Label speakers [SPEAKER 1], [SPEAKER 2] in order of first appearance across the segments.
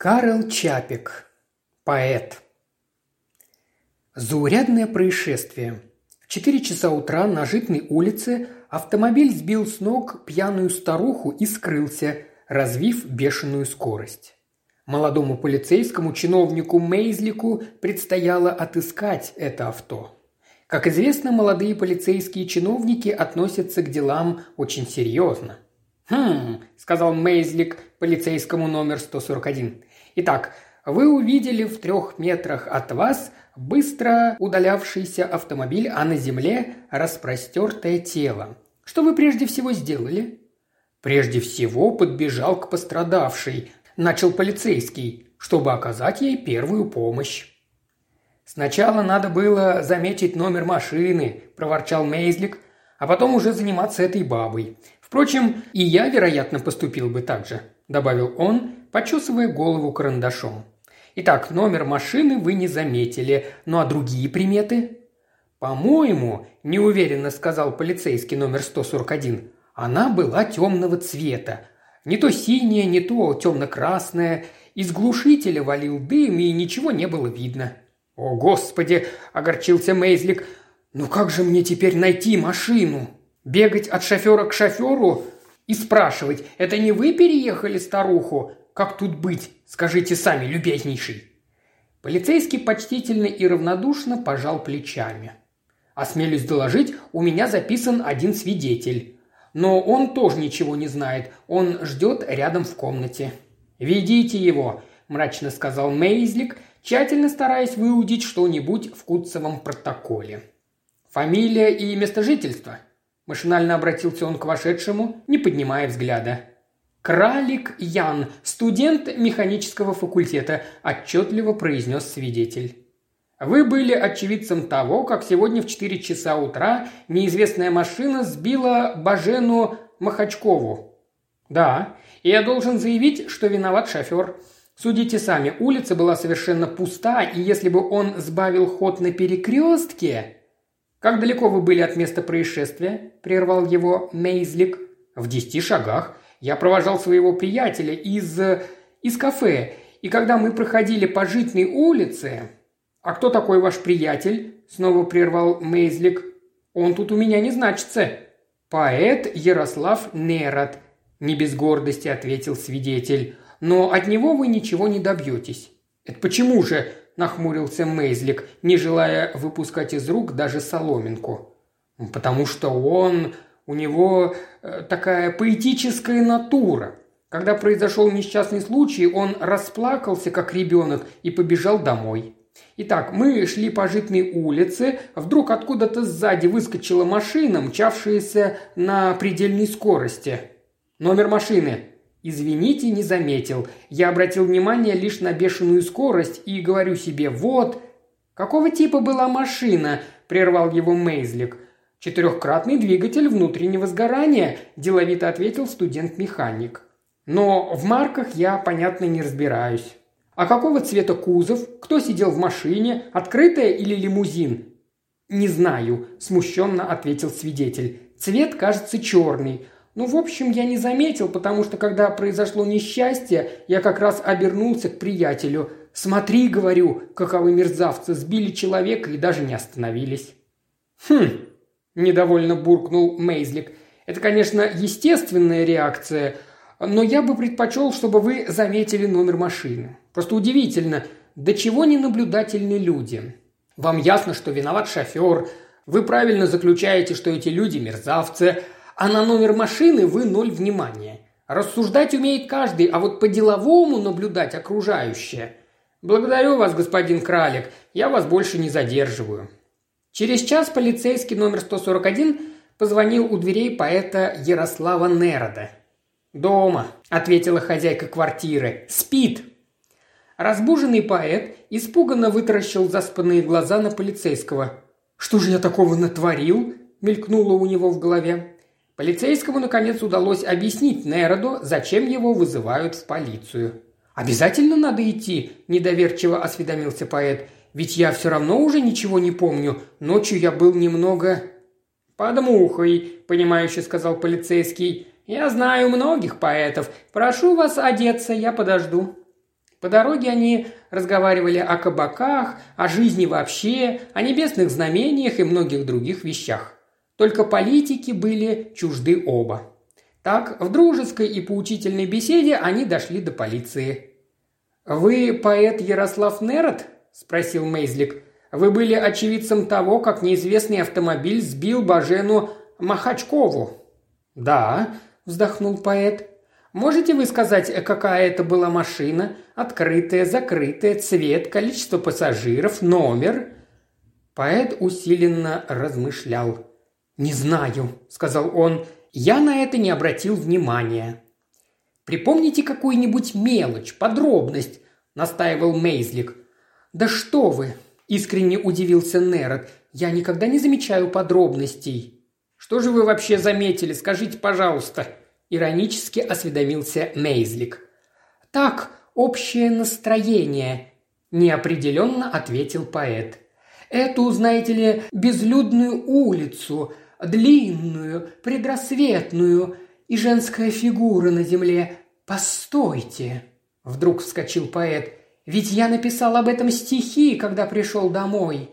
[SPEAKER 1] Карл Чапик. Поэт. Заурядное происшествие. В четыре часа утра на Житной улице автомобиль сбил с ног пьяную старуху и скрылся, развив бешеную скорость. Молодому полицейскому чиновнику Мейзлику предстояло отыскать это авто. Как известно, молодые полицейские чиновники относятся к делам очень серьезно. «Хм», – сказал Мейзлик полицейскому номер 141. Итак, вы увидели в трех метрах от вас быстро удалявшийся автомобиль, а на земле распростертое тело. Что вы прежде всего сделали? Прежде всего подбежал к пострадавшей, начал полицейский, чтобы оказать ей первую помощь. «Сначала надо было заметить номер машины», – проворчал Мейзлик, – «а потом уже заниматься этой бабой. Впрочем, и я, вероятно, поступил бы так же», – добавил он, почесывая голову карандашом. «Итак, номер машины вы не заметили, ну а другие приметы?» «По-моему», – неуверенно сказал полицейский номер 141, – «она была темного цвета. Не то синяя, не то темно-красная. Из глушителя валил дым, и ничего не было видно». «О, Господи!» – огорчился Мейзлик. «Ну как же мне теперь найти машину? Бегать от шофера к шоферу и спрашивать, это не вы переехали старуху? Как тут быть? Скажите сами, любезнейший». Полицейский почтительно и равнодушно пожал плечами. «Осмелюсь доложить, у меня записан один свидетель. Но он тоже ничего не знает, он ждет рядом в комнате». «Ведите его», – мрачно сказал Мейзлик, тщательно стараясь выудить что-нибудь в Куцевом протоколе. «Фамилия и место жительства?» Машинально обратился он к вошедшему, не поднимая взгляда. «Кралик Ян, студент механического факультета», – отчетливо произнес свидетель. «Вы были очевидцем того, как сегодня в 4 часа утра неизвестная машина сбила Бажену Махачкову». «Да, и я должен заявить, что виноват шофер. Судите сами, улица была совершенно пуста, и если бы он сбавил ход на перекрестке...» «Как далеко вы были от места происшествия?» – прервал его Мейзлик. «В десяти шагах. Я провожал своего приятеля из... из кафе, и когда мы проходили по Житной улице... «А кто такой ваш приятель?» – снова прервал Мейзлик. «Он тут у меня не значится». «Поэт Ярослав Нерот», – не без гордости ответил свидетель. «Но от него вы ничего не добьетесь». «Это почему же?» – нахмурился Мейзлик, не желая выпускать из рук даже соломинку. «Потому что он у него э, такая поэтическая натура. Когда произошел несчастный случай, он расплакался, как ребенок, и побежал домой. Итак, мы шли по житной улице, вдруг откуда-то сзади выскочила машина, мчавшаяся на предельной скорости. Номер машины. Извините, не заметил. Я обратил внимание лишь на бешеную скорость и говорю себе, вот... Какого типа была машина? Прервал его Мейзлик. «Четырехкратный двигатель внутреннего сгорания», – деловито ответил студент-механик. «Но в марках я, понятно, не разбираюсь. А какого цвета кузов? Кто сидел в машине? Открытая или лимузин?» «Не знаю», – смущенно ответил свидетель. «Цвет, кажется, черный. Ну, в общем, я не заметил, потому что, когда произошло несчастье, я как раз обернулся к приятелю. «Смотри», — говорю, — каковы мерзавцы, сбили человека и даже не остановились. «Хм», недовольно буркнул Мейзлик. Это, конечно, естественная реакция, но я бы предпочел, чтобы вы заметили номер машины. Просто удивительно, до чего ненаблюдательны люди. Вам ясно, что виноват шофер, вы правильно заключаете, что эти люди мерзавцы, а на номер машины вы ноль внимания. Рассуждать умеет каждый, а вот по-деловому наблюдать окружающее. Благодарю вас, господин Кралик, я вас больше не задерживаю. Через час полицейский номер 141 позвонил у дверей поэта Ярослава Нерода. «Дома», – ответила хозяйка квартиры. «Спит». Разбуженный поэт испуганно вытаращил заспанные глаза на полицейского. «Что же я такого натворил?» – мелькнуло у него в голове. Полицейскому, наконец, удалось объяснить Нероду, зачем его вызывают в полицию. «Обязательно надо идти?» – недоверчиво осведомился поэт – ведь я все равно уже ничего не помню. Ночью я был немного...» «Под мухой», – понимающе сказал полицейский. «Я знаю многих поэтов. Прошу вас одеться, я подожду». По дороге они разговаривали о кабаках, о жизни вообще, о небесных знамениях и многих других вещах. Только политики были чужды оба. Так, в дружеской и поучительной беседе они дошли до полиции. «Вы поэт Ярослав Нерот?» – спросил Мейзлик. «Вы были очевидцем того, как неизвестный автомобиль сбил Бажену Махачкову». «Да», – вздохнул поэт. «Можете вы сказать, какая это была машина? Открытая, закрытая, цвет, количество пассажиров, номер?» Поэт усиленно размышлял. «Не знаю», – сказал он, – «я на это не обратил внимания». «Припомните какую-нибудь мелочь, подробность», – настаивал Мейзлик. «Да что вы!» – искренне удивился Нерот. «Я никогда не замечаю подробностей». «Что же вы вообще заметили? Скажите, пожалуйста», – иронически осведомился Мейзлик. «Так, общее настроение», – неопределенно ответил поэт. «Эту, знаете ли, безлюдную улицу – длинную, предрассветную, и женская фигура на земле. Постойте!» Вдруг вскочил поэт. «Ведь я написал об этом стихи, когда пришел домой».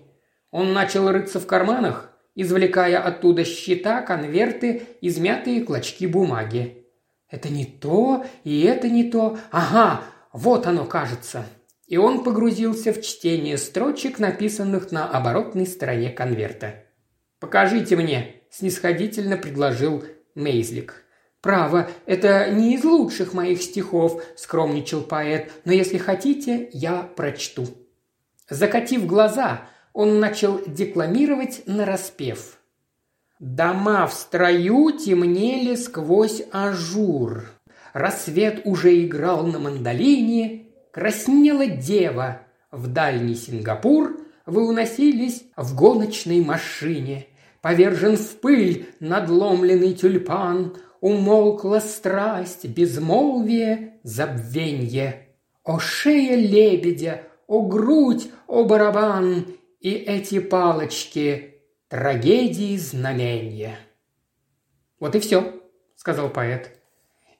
[SPEAKER 1] Он начал рыться в карманах, извлекая оттуда счета, конверты, измятые клочки бумаги. «Это не то, и это не то. Ага, вот оно кажется». И он погрузился в чтение строчек, написанных на оборотной стороне конверта. «Покажите мне», – снисходительно предложил Мейзлик. «Право, это не из лучших моих стихов», – скромничал поэт, – «но если хотите, я прочту». Закатив глаза, он начал декламировать нараспев. «Дома в строю темнели сквозь ажур. Рассвет уже играл на мандолине, краснела дева. В дальний Сингапур вы уносились в гоночной машине. Повержен в пыль надломленный тюльпан, Умолкла страсть, безмолвие, забвенье. О шея лебедя, о грудь, о барабан, И эти палочки — трагедии знамения. «Вот и все», — сказал поэт.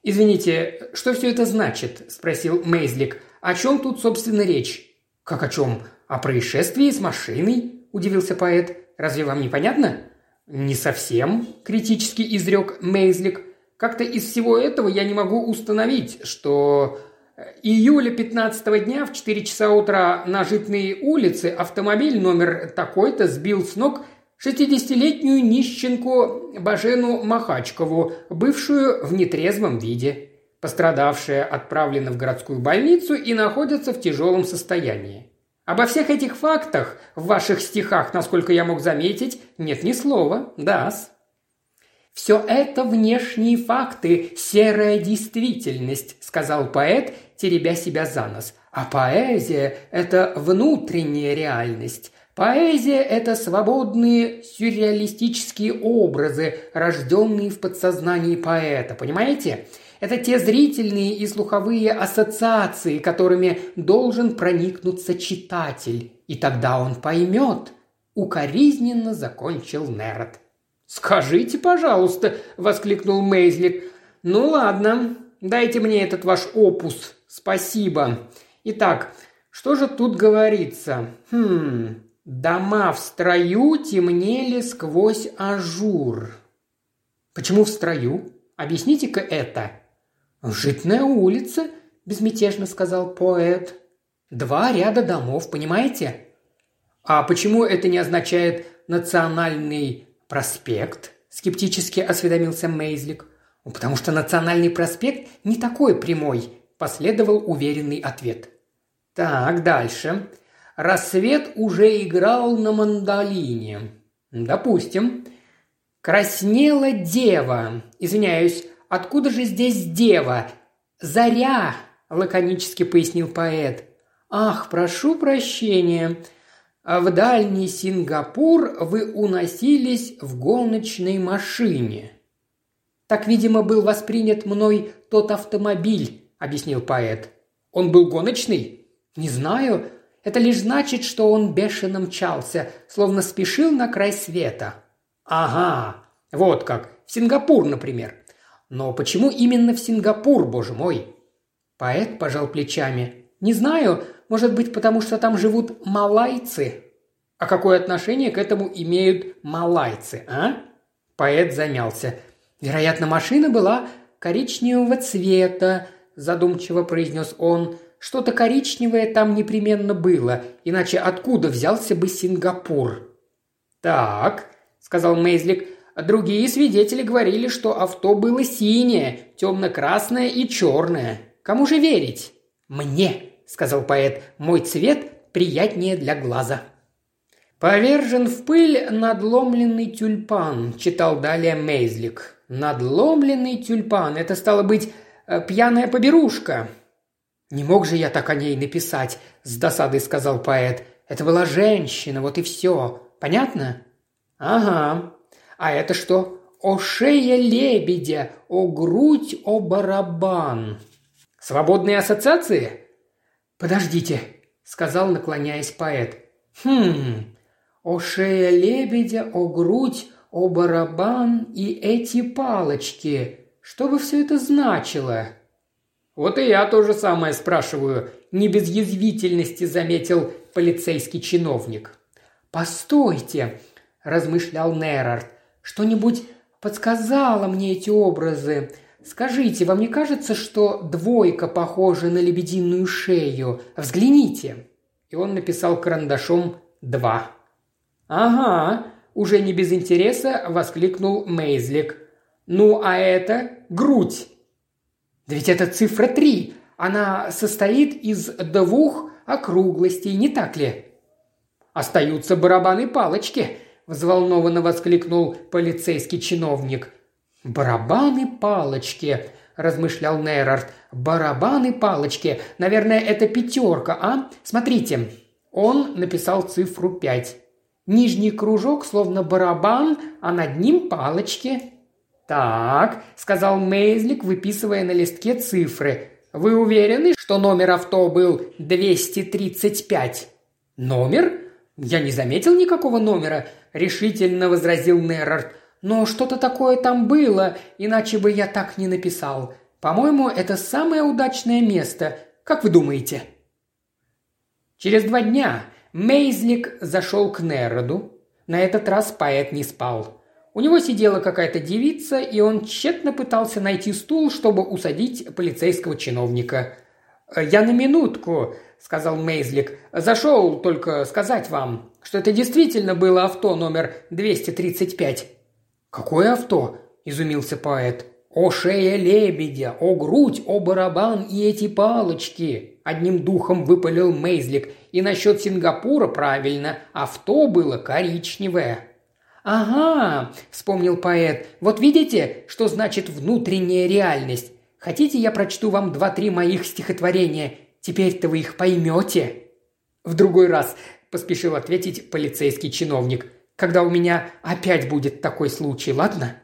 [SPEAKER 1] «Извините, что все это значит?» – спросил Мейзлик. «О чем тут, собственно, речь?» «Как о чем? О происшествии с машиной?» – удивился поэт. «Разве вам не понятно?» «Не совсем», – критически изрек Мейзлик. «Как-то из всего этого я не могу установить, что июля 15 дня в 4 часа утра на Житной улице автомобиль номер такой-то сбил с ног 60-летнюю нищенку Бажену Махачкову, бывшую в нетрезвом виде. Пострадавшая отправлена в городскую больницу и находится в тяжелом состоянии. Обо всех этих фактах в ваших стихах, насколько я мог заметить, нет ни слова. Да-с. «Все это внешние факты, серая действительность», – сказал поэт, теребя себя за нос. «А поэзия – это внутренняя реальность. Поэзия – это свободные сюрреалистические образы, рожденные в подсознании поэта. Понимаете? Это те зрительные и слуховые ассоциации, которыми должен проникнуться читатель. И тогда он поймет. Укоризненно закончил Нерот. «Скажите, пожалуйста», – воскликнул Мейзлик. «Ну ладно, дайте мне этот ваш опус. Спасибо. Итак, что же тут говорится? Хм, дома в строю темнели сквозь ажур. Почему в строю? Объясните-ка это. «Житная улица», – безмятежно сказал поэт. «Два ряда домов, понимаете?» «А почему это не означает национальный проспект?» – скептически осведомился Мейзлик. «Ну, «Потому что национальный проспект не такой прямой», – последовал уверенный ответ. «Так, дальше. Рассвет уже играл на мандолине. Допустим. Краснела дева. Извиняюсь, Откуда же здесь дева? Заря!» – лаконически пояснил поэт. «Ах, прошу прощения. В дальний Сингапур вы уносились в гоночной машине». «Так, видимо, был воспринят мной тот автомобиль», – объяснил поэт. «Он был гоночный?» «Не знаю. Это лишь значит, что он бешено мчался, словно спешил на край света». «Ага, вот как. В Сингапур, например. Но почему именно в Сингапур, боже мой?» Поэт пожал плечами. Не знаю, может быть, потому что там живут малайцы. А какое отношение к этому имеют малайцы, а? Поэт замялся. Вероятно, машина была коричневого цвета, задумчиво произнес он. Что-то коричневое там непременно было, иначе откуда взялся бы Сингапур? Так, сказал Мейзлик, другие свидетели говорили, что авто было синее, темно-красное и черное. Кому же верить? Мне, сказал поэт, мой цвет приятнее для глаза. «Повержен в пыль надломленный тюльпан», – читал далее Мейзлик. «Надломленный тюльпан – это стало быть э, пьяная поберушка». «Не мог же я так о ней написать», – с досадой сказал поэт. «Это была женщина, вот и все. Понятно?» «Ага. А это что? О шея лебедя, о грудь, о барабан». «Свободные ассоциации?» «Подождите», – сказал, наклоняясь поэт. «Хм, о шея лебедя, о грудь, о барабан и эти палочки. Что бы все это значило?» «Вот и я то же самое спрашиваю», – не без язвительности заметил полицейский чиновник. «Постойте», – размышлял Нерард, – «что-нибудь подсказало мне эти образы. Скажите, вам не кажется, что двойка похожа на лебединую шею? Взгляните». И он написал карандашом «два». «Ага», – уже не без интереса воскликнул Мейзлик. «Ну, а это грудь». «Да ведь это цифра три. Она состоит из двух округлостей, не так ли?» «Остаются барабаны-палочки», – взволнованно воскликнул полицейский чиновник. «Барабаны-палочки», – размышлял Нейрард. «Барабаны-палочки. Наверное, это пятерка, а? Смотрите». Он написал цифру пять. Нижний кружок словно барабан, а над ним палочки. «Так», – сказал Мейзлик, выписывая на листке цифры. «Вы уверены, что номер авто был 235?» «Номер? Я не заметил никакого номера», – решительно возразил Нерард. «Но что-то такое там было, иначе бы я так не написал. По-моему, это самое удачное место. Как вы думаете?» Через два дня Мейзлик зашел к Нероду. На этот раз поэт не спал. У него сидела какая-то девица, и он тщетно пытался найти стул, чтобы усадить полицейского чиновника. «Я на минутку», – сказал Мейзлик. «Зашел только сказать вам, что это действительно было авто номер 235». «Какое авто?» – изумился поэт. «О шея лебедя, о грудь, о барабан и эти палочки!» Одним духом выпалил Мейзлик. И насчет Сингапура правильно, авто было коричневое. «Ага», – вспомнил поэт, – «вот видите, что значит внутренняя реальность? Хотите, я прочту вам два-три моих стихотворения? Теперь-то вы их поймете?» «В другой раз», – поспешил ответить полицейский чиновник, – «когда у меня опять будет такой случай, ладно?»